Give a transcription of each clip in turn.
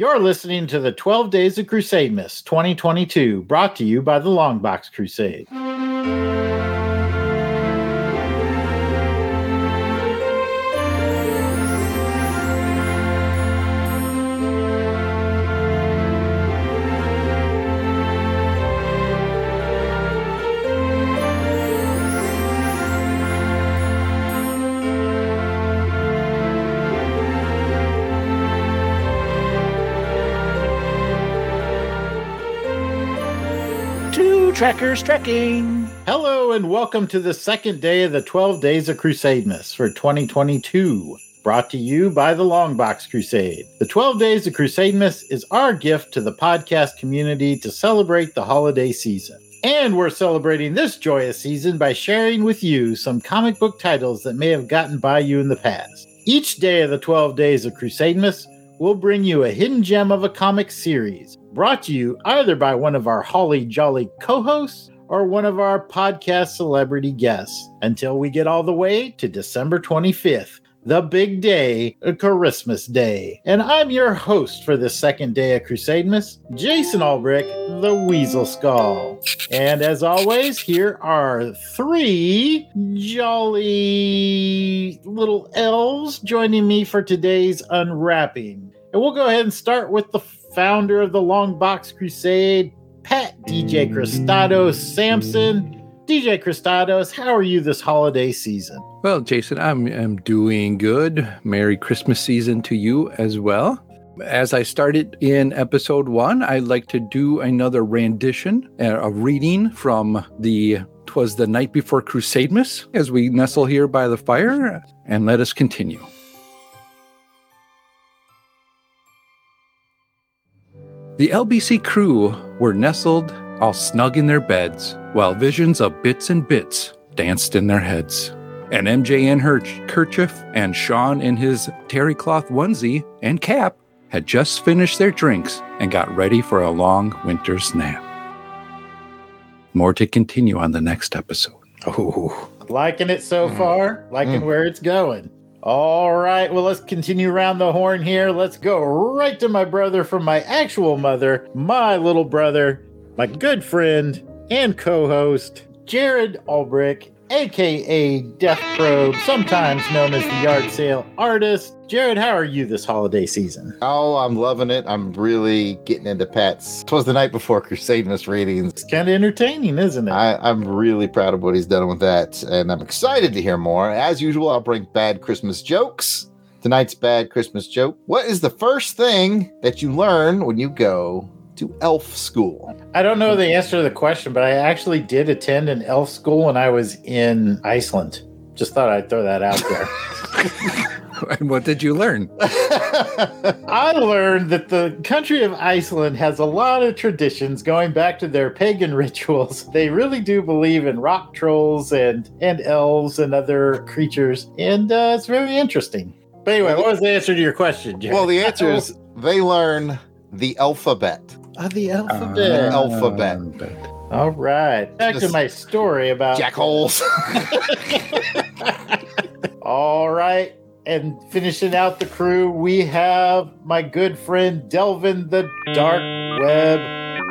You're listening to the 12 Days of Crusademas 2022, brought to you by the Longbox Crusade. Two trackers trekking. Hello, and welcome to the second day of the 12 Days of Crusademas for 2022, brought to you by the Longbox Crusade. The 12 Days of Crusademas is our gift to the podcast community to celebrate the holiday season. And we're celebrating this joyous season by sharing with you some comic book titles that may have gotten by you in the past. Each day of the 12 Days of Crusademas will bring you a hidden gem of a comic series, brought to you either by one of our Holly Jolly co hosts or one of our podcast celebrity guests until we get all the way to December 25th, the big day, Christmas Day. And I'm your host for this second day of Crusademas, Jason Albrick, the Weasel Skull. And as always, here are three jolly little elves joining me for today's unwrapping. And we'll go ahead and start with the founder of the Long Box Crusade, Pat DJ Cristados Sampson. DJ Cristados, how are you this holiday season? Well, Jason, I'm, I'm doing good. Merry Christmas season to you as well. As I started in episode one, I'd like to do another rendition, uh, a reading from the Twas the Night Before Crusademas as we nestle here by the fire, and let us continue. The LBC crew were nestled all snug in their beds, while visions of bits and bits danced in their heads. And MJ in her kerchief and Sean in his terry cloth onesie and cap had just finished their drinks and got ready for a long winter's nap. More to continue on the next episode. Oh, liking it so mm. far, liking mm. where it's going. All right, well, let's continue around the horn here. Let's go right to my brother from my actual mother, my little brother, my good friend and co host, Jared Albrick, aka Death Probe, sometimes known as the yard sale artist. Jared, how are you this holiday season? Oh, I'm loving it. I'm really getting into Pat's. Twas the night before Crusademas readings. It's kind of entertaining, isn't it? I, I'm really proud of what he's done with that, and I'm excited to hear more. As usual, I'll bring bad Christmas jokes. Tonight's bad Christmas joke. What is the first thing that you learn when you go to elf school? I don't know the answer to the question, but I actually did attend an elf school when I was in Iceland. Just thought I'd throw that out there. And what did you learn? I learned that the country of Iceland has a lot of traditions going back to their pagan rituals. They really do believe in rock trolls and, and elves and other creatures, and uh, it's very interesting. But anyway, what was the answer to your question, Jared? well, the answer is they learn the alphabet. Ah, the alphabet. alphabet. All right. Back to my story about Jackholes. All right. And finishing out the crew, we have my good friend Delvin the Dark Web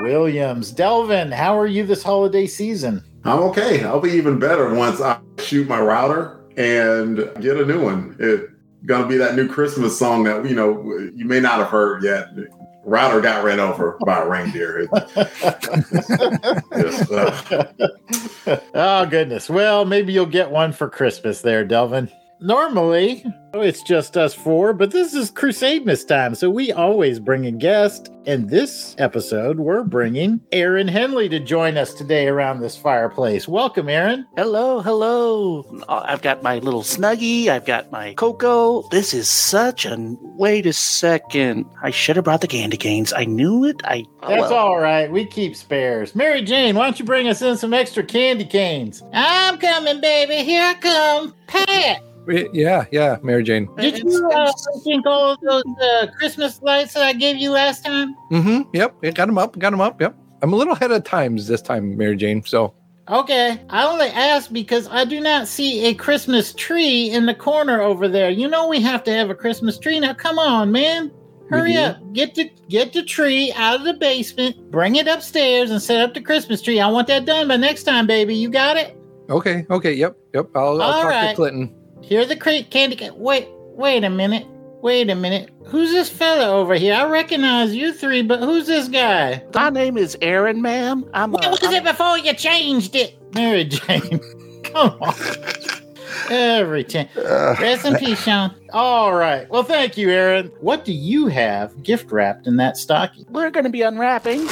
Williams. Delvin, how are you this holiday season? I'm okay. I'll be even better once I shoot my router and get a new one. It's gonna be that new Christmas song that you know you may not have heard yet. Router got ran over by a reindeer. It's- uh, oh, goodness. Well, maybe you'll get one for Christmas there, Delvin. Normally, it's just us four, but this is Crusademas time, so we always bring a guest. And this episode, we're bringing Aaron Henley to join us today around this fireplace. Welcome, Aaron. Hello, hello. Uh, I've got my little snuggie. I've got my cocoa. This is such a. Wait a second. I should have brought the candy canes. I knew it. I. oh, That's well. all right. We keep spares. Mary Jane, why don't you bring us in some extra candy canes? I'm coming, baby. Here I come. Pat, Yeah, yeah, Mary Jane. did you uh, think all of those uh, Christmas lights that I gave you last time? Mm-hmm. Yep. yeah, Got them up. Got them up. Yep. I'm a little ahead of times this time, Mary Jane. So Okay, I only asked because I do not see a Christmas tree in the corner over there. You know we have to have a Christmas tree. Now, come on, man. Hurry up. Get the get the tree out of the basement, bring it upstairs, and set up the Christmas tree. I want that done by next time, baby. You got it? Okay, okay, yep, yep. I'll, I'll All talk to right. Clinton. Here the crate candy ca- wait wait a minute. Wait a minute. Who's this fella over here? I recognize you three, but who's this guy? My name is Aaron, ma'am. I'm. What uh, was I'm- it before you changed it? Mary Jane. Come on. Every time. Uh, Rest in peace, Sean. All right. Well, thank you, Aaron. What do you have gift wrapped in that stocking? We're going to be unwrapping.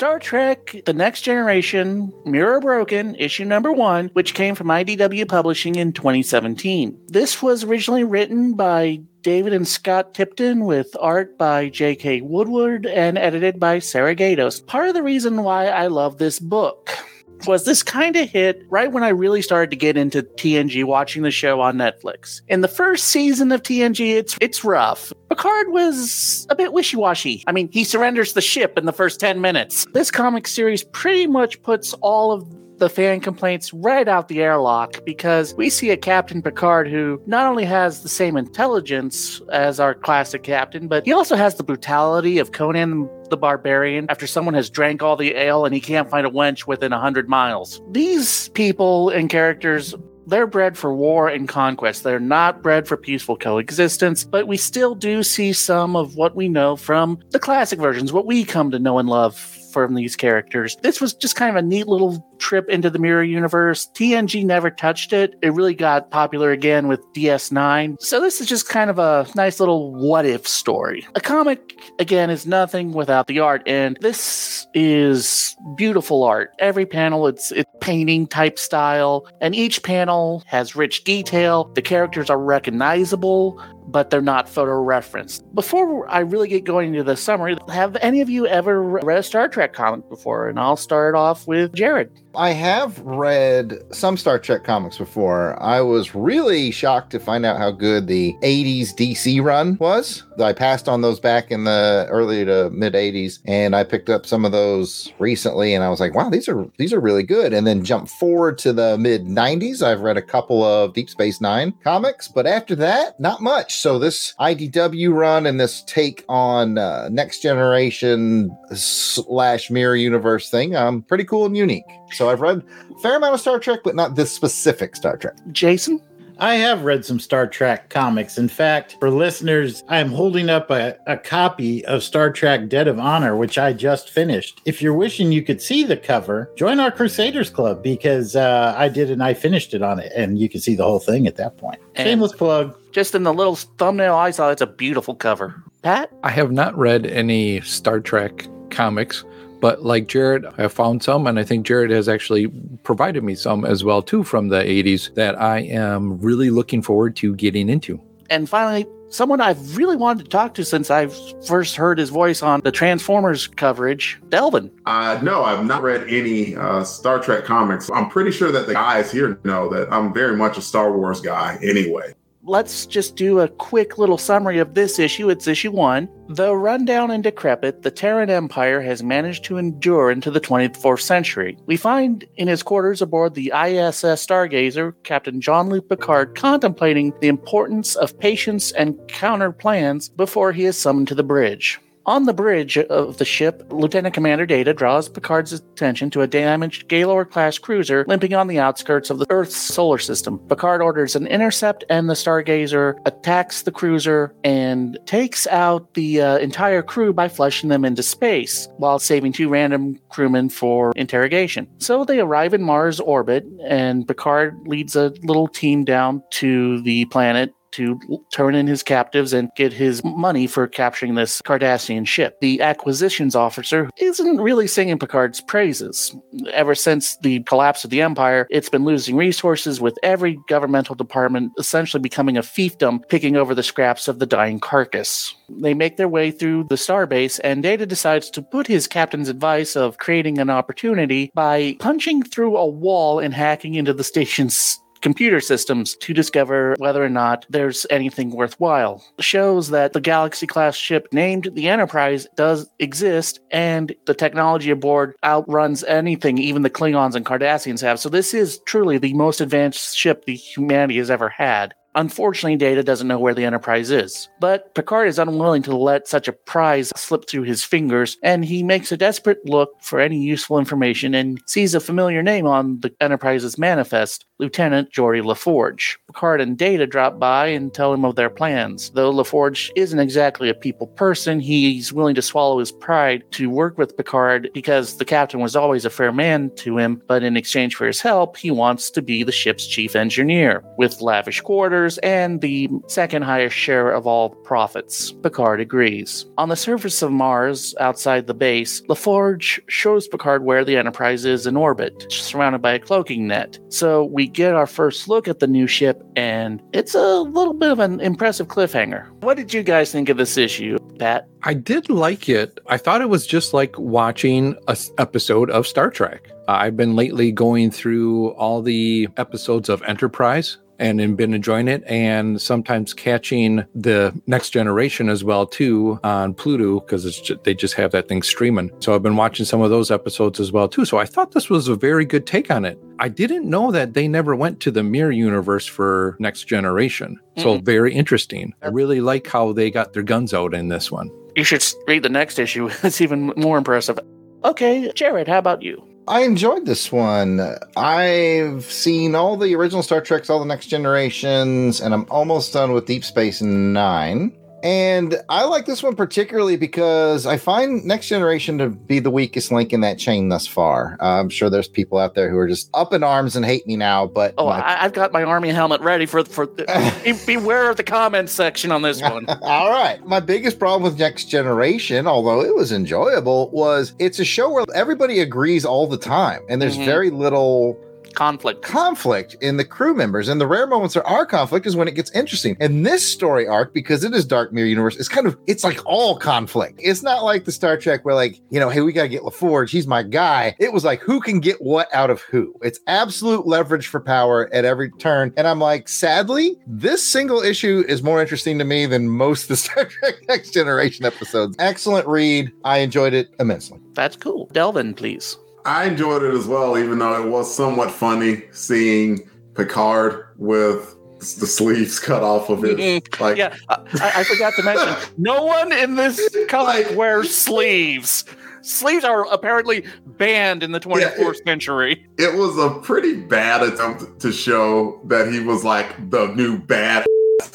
Star Trek The Next Generation Mirror Broken, issue number one, which came from IDW Publishing in 2017. This was originally written by David and Scott Tipton with art by J.K. Woodward and edited by Sarah Gaydos. Part of the reason why I love this book was this kind of hit right when I really started to get into TNG, watching the show on Netflix. In the first season of TNG, it's it's rough. Picard was a bit wishy-washy. I mean, he surrenders the ship in the first 10 minutes. This comic series pretty much puts all of the fan complaints right out the airlock because we see a Captain Picard who not only has the same intelligence as our classic captain, but he also has the brutality of Conan the Barbarian after someone has drank all the ale and he can't find a wench within a 100 miles. These people and characters they're bred for war and conquest. They're not bred for peaceful coexistence, but we still do see some of what we know from the classic versions, what we come to know and love from these characters. This was just kind of a neat little trip into the mirror universe. TNG never touched it. It really got popular again with DS9. So this is just kind of a nice little what if story. A comic, again, is nothing without the art, and this is beautiful art. Every panel, it's it's painting type style, and each panel has rich detail. The characters are recognizable but they're not photo referenced. Before I really get going into the summary, have any of you ever read a Star Trek comic before? And I'll start off with Jared. I have read some Star Trek comics before. I was really shocked to find out how good the 80s DC run was. I passed on those back in the early to mid 80s and I picked up some of those recently and I was like, wow, these are these are really good. And then jump forward to the mid 90s, I've read a couple of Deep Space 9 comics, but after that, not much. So this IDW run and this take on uh, next generation slash mirror universe thing, um, pretty cool and unique. So I've read fair amount of Star Trek, but not this specific Star Trek. Jason? I have read some Star Trek comics. In fact, for listeners, I am holding up a, a copy of Star Trek Debt of Honor, which I just finished. If you're wishing you could see the cover, join our Crusaders Club because uh, I did and I finished it on it, and you can see the whole thing at that point. And- Shameless plug. Just in the little thumbnail I saw, it's a beautiful cover. Pat? I have not read any Star Trek comics, but like Jared, I found some, and I think Jared has actually provided me some as well too from the 80s that I am really looking forward to getting into. And finally, someone I've really wanted to talk to since I've first heard his voice on the Transformers coverage, Delvin. Uh, no, I've not read any uh, Star Trek comics. I'm pretty sure that the guys here know that I'm very much a Star Wars guy anyway. Let's just do a quick little summary of this issue. It's issue one. Though rundown and decrepit, the Terran Empire has managed to endure into the 24th century. We find in his quarters aboard the ISS Stargazer, Captain Jean Luc Picard contemplating the importance of patience and counter plans before he is summoned to the bridge. On the bridge of the ship, Lieutenant Commander Data draws Picard's attention to a damaged Galor class cruiser limping on the outskirts of the Earth's solar system. Picard orders an intercept, and the Stargazer attacks the cruiser and takes out the uh, entire crew by flushing them into space, while saving two random crewmen for interrogation. So they arrive in Mars orbit, and Picard leads a little team down to the planet to turn in his captives and get his money for capturing this Cardassian ship. The acquisitions officer isn't really singing Picard's praises. Ever since the collapse of the Empire, it's been losing resources, with every governmental department essentially becoming a fiefdom, picking over the scraps of the dying carcass. They make their way through the starbase, and Data decides to put his captain's advice of creating an opportunity by punching through a wall and hacking into the station's computer systems to discover whether or not there's anything worthwhile. Shows that the Galaxy class ship named the Enterprise does exist and the technology aboard outruns anything even the Klingons and Cardassians have. So this is truly the most advanced ship the humanity has ever had. Unfortunately, Data doesn't know where the Enterprise is, but Picard is unwilling to let such a prize slip through his fingers, and he makes a desperate look for any useful information and sees a familiar name on the Enterprise's manifest Lieutenant Geordi LaForge. Picard and Data drop by and tell him of their plans. Though LaForge isn't exactly a people person, he's willing to swallow his pride to work with Picard because the captain was always a fair man to him, but in exchange for his help, he wants to be the ship's chief engineer. With lavish quarters and the second highest share of all profits, Picard agrees. On the surface of Mars, outside the base, LaForge shows Picard where the Enterprise is in orbit, surrounded by a cloaking net. So we get our first look at the new ship, and it's a little bit of an impressive cliffhanger. What did you guys think of this issue, Pat? I did like it. I thought it was just like watching a episode of Star Trek. I've been lately going through all the episodes of Enterprise and have been enjoying it and sometimes catching the next generation as well too on Pluto because it's ju- they just have that thing streaming. So I've been watching some of those episodes as well too. So I thought this was a very good take on it. I didn't know that they never went to the mirror universe for next generation. So very interesting. I really like how they got their guns out in this one. You should read the next issue. It's even more impressive. Okay, Jared, how about you? I enjoyed this one. I've seen all the original Star Treks, all the next generations, and I'm almost done with Deep Space Nine. And I like this one particularly because I find Next Generation to be the weakest link in that chain thus far. Uh, I'm sure there's people out there who are just up in arms and hate me now, but Oh, my- I, I've got my army helmet ready for for. be, beware of the comments section on this one. All right. My biggest problem with Next Generation, although it was enjoyable, was it's a show where everybody agrees all the time, and there's Mhm. very little Conflict. conflict in the crew members. And the rare moments there are conflict is when it gets interesting. And this story arc, because it is Dark Mirror Universe, it's kind of it's like all conflict. It's not like the Star Trek where like, you know, hey, we gotta get LaForge, he's my guy. It was like who can get what out of who. It's absolute leverage for power at every turn. And I'm like, sadly, this single issue is more interesting to me than most of the Star Trek Next Generation episodes. Excellent read. I enjoyed it immensely. That's cool. Delvin, please. I enjoyed it as well, even though it was somewhat funny seeing Picard with the sleeves cut off of his. Mhm. Like, Yeah, I, I forgot to mention, no one in this comic Like- wears sleeves. Sleeves are apparently banned in the 24th century. it was a pretty bad attempt to show that he was like the new bad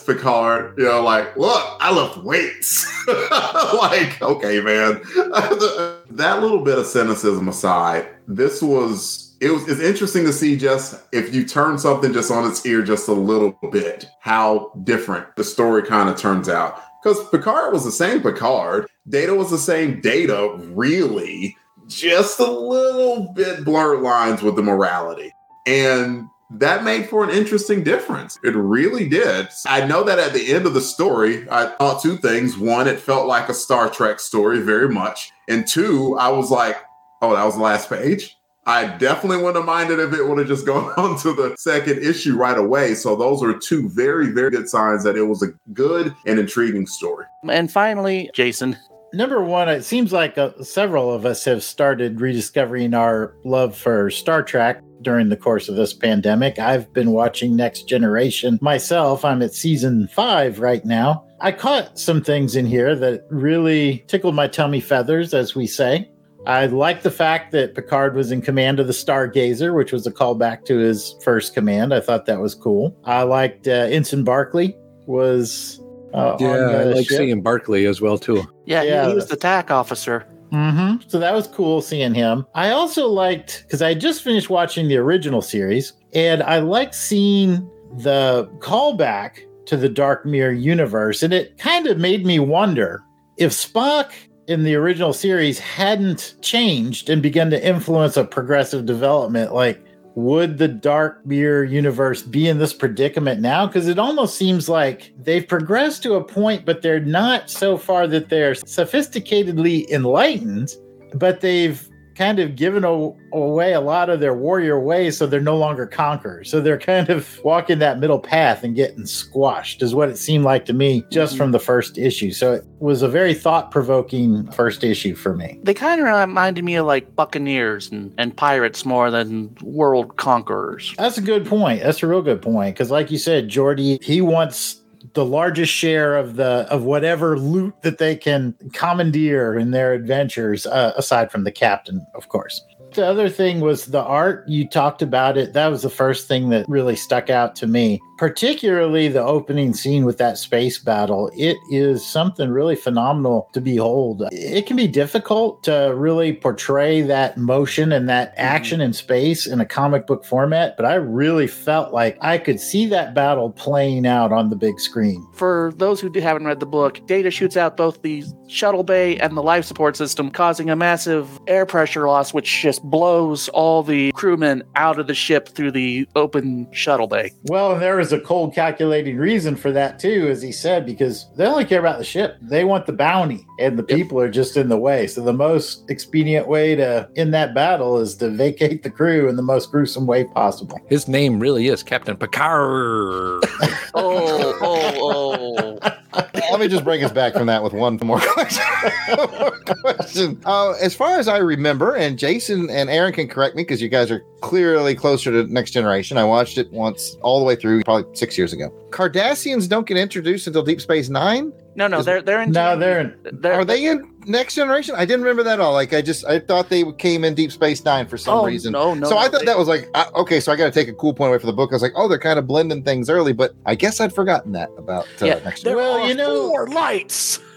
Picard. You know, like, look, I lift weights. like, okay, man. that little bit of cynicism aside, this was it was it's interesting to see just if you turn something just on its ear just a little bit, how different the story kind of turns out. Because Picard was the same Picard, Data was the same Data, really just a little bit blurred lines with the morality. And that made for an interesting difference. It really did. I know that at the end of the story, I thought two things. One, it felt like a Star Trek story very much. And two, I was like, oh, that was the last page. I definitely wouldn't have minded if it would have just gone on to the second issue right away. So those are two very, very good signs that it was a good and intriguing story. And finally, Jason. Number one, it seems like uh, several of us have started rediscovering our love for Star Trek during the course of this pandemic. I've been watching Next Generation myself. I'm at season five right now. I caught some things in here that really tickled my tummy feathers, as we say. I like the fact that Picard was in command of the Stargazer, which was a callback to his first command. I thought that was cool. I liked uh, Ensign Barkley was uh, on Yeah, I like ship. seeing Barkley as well too. Yeah, he- Yeah. he, was the TAC officer. Mm-hmm. So that was cool seeing him. I also liked because I just finished watching the original series, and I liked seeing the callback to the Dark Mirror universe, and it kind of made me wonder if Spock in the original series hadn't changed and begun to influence a progressive development, like would the Dark Mirror universe be in this predicament now? Because it almost seems like they've progressed to a point, but they're not so far that they're sophisticatedly enlightened, but they've kind of given a- away a lot of their warrior ways, so they're no longer conquerors. So they're kind of walking that middle path and getting squashed, is what it seemed like to me just mm-hmm. from the first issue. So it was a very thought provoking first issue for me. They kind of reminded me of like Buccaneers and, and pirates more than world conquerors. That's a good point. That's a real good point. Because, like you said, Geordi, he wants the largest share of the of whatever loot that they can commandeer in their adventures, uh, aside from the captain, of course. The other thing was the art. You talked about it. That was the first thing that really stuck out to me, particularly the opening scene with that space battle. It is something really phenomenal to behold. It can be difficult to really portray that motion and that mm-hmm. action in space in a comic book format, but I really felt like I could see that battle playing out on the big screen. For those who haven't read the book, Data shoots out both the shuttle bay and the life support system, causing a massive air pressure loss, which just blows all the crewmen out of the ship through the open shuttle bay. Well, and there was a cold calculating reason for that too, as he said, because they only care about the ship. They want the bounty, and the people are just in the way. So the most expedient way to end that battle is to vacate the crew in the most gruesome way possible. His name really is Captain Picard. Oh, oh, oh. Let me just bring us back from that with one more question. More question. Uh, as far as I remember, and Jason and Aaron can correct me because you guys are clearly closer to Next Generation. I watched it once all the way through, probably six years ago. Cardassians don't get introduced until Deep Space Nine. No, no, they're they're in. No, they're in, they're, Are they in Next Generation? I didn't remember that at all. Like I just I thought they came in Deep Space Nine for some oh, reason. No, no. so I thought they- that was like uh, okay. So I got to take a cool point away from the book. I was like, oh, they're kind of blending things early, but I guess I'd forgotten that about uh, Yeah, Next there Well, you know- four lights.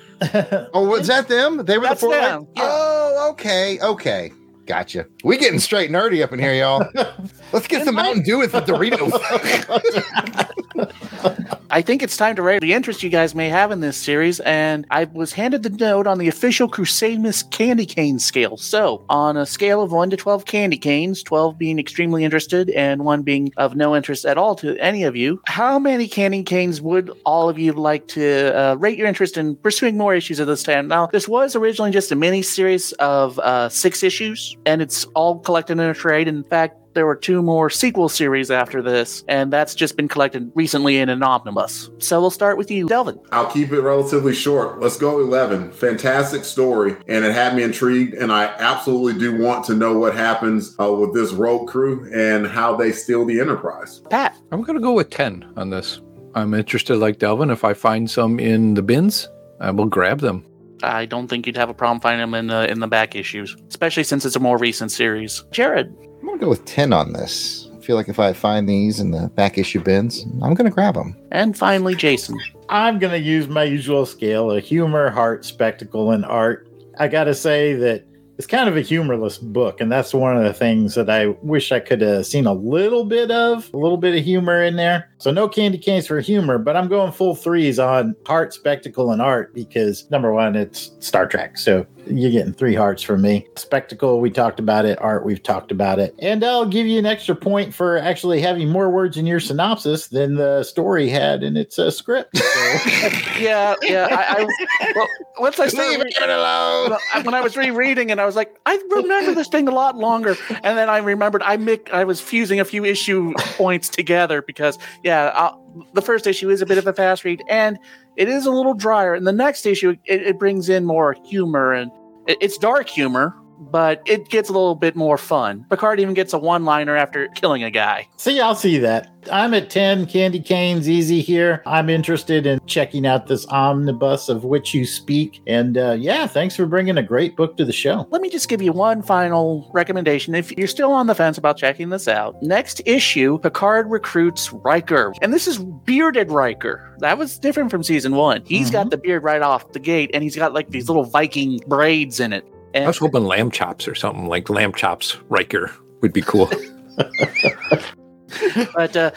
Oh, was that them? They were That's the four. them, light- yeah. Oh, okay, okay, gotcha. We getting straight nerdy up in here, y'all. Let's get some Mountain Dew with the Doritos. I think it's time to rate the interest you guys may have in this series, and I was handed the note on the official Crusademas Candy Cane scale. So, on a scale of 1 to 12 candy canes, 12 being extremely interested and 1 being of no interest at all to any of you, how many candy canes would all of you like to uh, rate your interest in pursuing more issues of this time? Now, this was originally just a mini series of uh, six issues, and it's all collected in a trade. In fact, there were two more sequel series after this, and that's just been collected recently in an omnibus. So we'll start with you, Delvin. I'll keep it relatively short. Let's go 11. Fantastic story, and it had me intrigued. And I absolutely do want to know what happens uh, with this rogue crew and how they steal the Enterprise. Pat. I'm going to go with 10 on this. I'm interested, like Delvin. If I find some in the bins, I will grab them. I don't think you'd have a problem finding them in the in the back issues, especially since it's a more recent series. Jared. I'm gonna go with ten on this. I feel like if I find these in the back issue bins, I'm gonna grab them. And finally, Jason. I'm going to use my usual scale of humor, heart, spectacle, and art. I got to say that it's kind of a humorless book, and that's one of the things that I wish I could have seen a little bit of, a little bit of humor in there. So no candy canes for humor, but I'm going full threes on heart, spectacle, and art because number one, it's Star Trek, so you're getting three hearts from me. Spectacle, we talked about it. Art, we've talked about it, and I'll give you an extra point for actually having more words in your synopsis than the story had in its uh, script. So. Yeah, yeah. I, I well, once I started Leave it alone. when I- was rereading and I was like, I remember this thing a lot longer. And then I remembered I mic- I was fusing a few issue points together because, yeah, i the first issue is a bit of a fast read and it is a little drier. And the next issue, it, it brings in more humor and it, it's dark humor, but it gets a little bit more fun. Picard even gets a one liner after killing a guy. See, I'll see that. I'm at 10 candy canes easy here. I'm interested in checking out this omnibus of which you speak. And uh, yeah, thanks for bringing a great book to the show. Let me just give you one final recommendation. If you're still on the fence about checking this out, next issue, Picard recruits Riker. And this is bearded Riker. That was different from season one. He's got the beard right off the gate, and he's got like these little Viking braids in it. And I was hoping lamb chops or something like lamb chops Riker would be cool. but uh,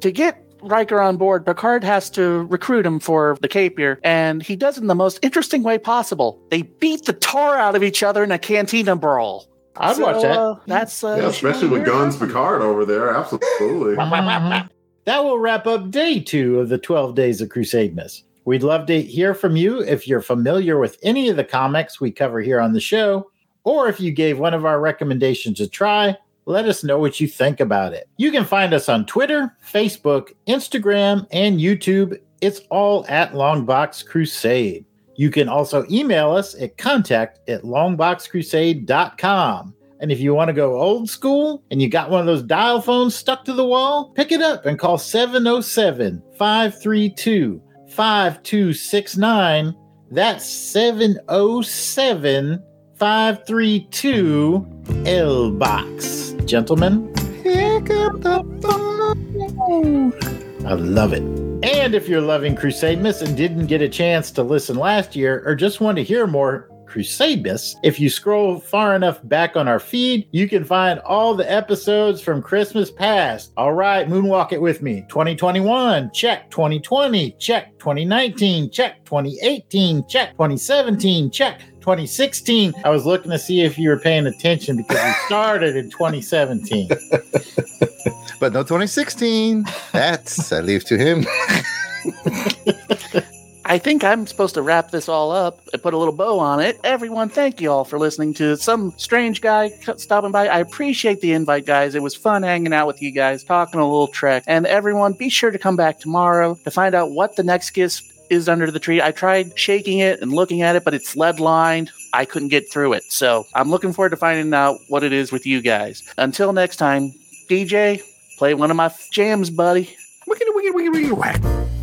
to get Riker on board, Picard has to recruit him for the Capier, and he does it in the most interesting way possible. They beat the tar out of each other in a cantina brawl. I'd So, watch that. uh, that's uh, Yeah, especially with Guns Picard over there. Absolutely. That will wrap up day two of the 12 Days of Crusademas. We'd love to hear from you if you're familiar with any of the comics we cover here on the show, or if you gave one of our recommendations a try, let us know what you think about it. You can find us on Twitter, Facebook, Instagram, and YouTube. It's all at Longbox Crusade. You can also email us at contact at longboxcrusade.com. And if you want to go old school and you got one of those dial phones stuck to the wall, pick it up and call 707 532 5269. That's 707 532 L Box. Gentlemen, pick up the phone. I love it. And if you're loving Crusademas and didn't get a chance to listen last year or just want to hear more Crusademas, if you scroll far enough back on our feed, you can find all the episodes from Christmas past. All right, moonwalk it with me. 2021, check. 2020, check. 2019, check. 2018, check. 2017, check. 2016, I was looking to see if you were paying attention because we started in 2017. But no 2016. That's I leave to him. I think I'm supposed to wrap this all up and put a little bow on it. Everyone, thank you all for listening to some strange guy stopping by. I appreciate the invite, guys. It was fun hanging out with you guys, talking a little Trek. And everyone, be sure to come back tomorrow to find out what the next gift is under the tree. I tried shaking it and looking at it, but it's lead lined. I couldn't get through it. So I'm looking forward to finding out what it is with you guys. Until next time, DJ, play one of my jams, buddy. Wiggity, wiggity, wiggity, whack.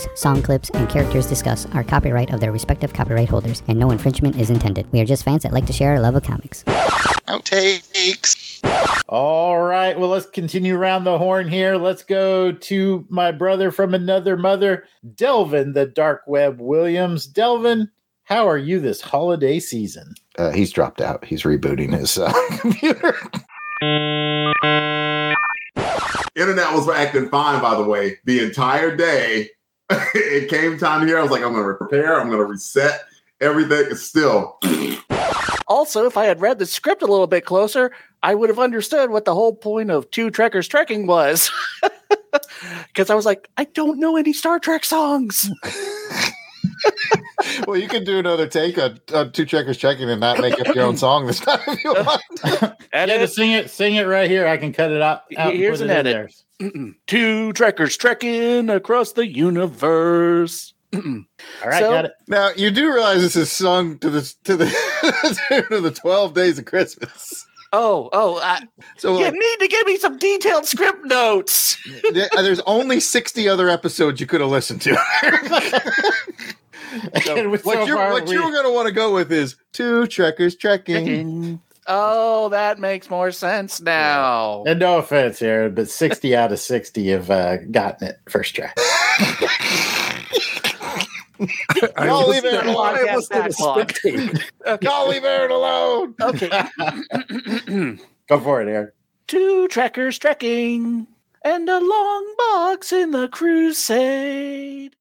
Songs, song clips, and characters discussed are copyright of their respective copyright holders, and no infringement is intended. We are just fans that like to share our love of comics. Outtakes. All right. Well, let's continue around the horn here. Let's go to my brother from another mother, Delvin, the dark web Williams. Delvin, how are you this holiday season? Uh, he's dropped out. He's rebooting his uh, computer. Internet was acting fine, by the way, the entire day. it came time here. I was like, I'm going to prepare. I'm going to reset everything. It's still. Also, if I had read the script a little bit closer, I would have understood what the whole point of Two Trekkers Trekking was. Because I was like, I don't know any Star Trek songs. well, you can do another take on, on two checkers checking and not make up your own song this time if you want. And Yeah, just sing it, sing it right here. I can cut it out. out Here's an edit. Two Trekkers Trekking across the universe. All right, So- got it. Now you do realize this is sung to the to the to the twelve days of Christmas. Oh, oh, I, So you like, need to give me some detailed script notes. there's only sixty other episodes you could have listened to. So what so you're what we- you're gonna want to go with is two trekkers trekking. Oh, that makes more sense now. And no offense here, but 60 out of 60 have uh, gotten it first try. Y'all leave Aaron alone. Podcast was the backlog. spectator. Y'all leave Aaron alone. Okay. Go for it, Aaron. Two trekkers trekking and a long box in the crusade.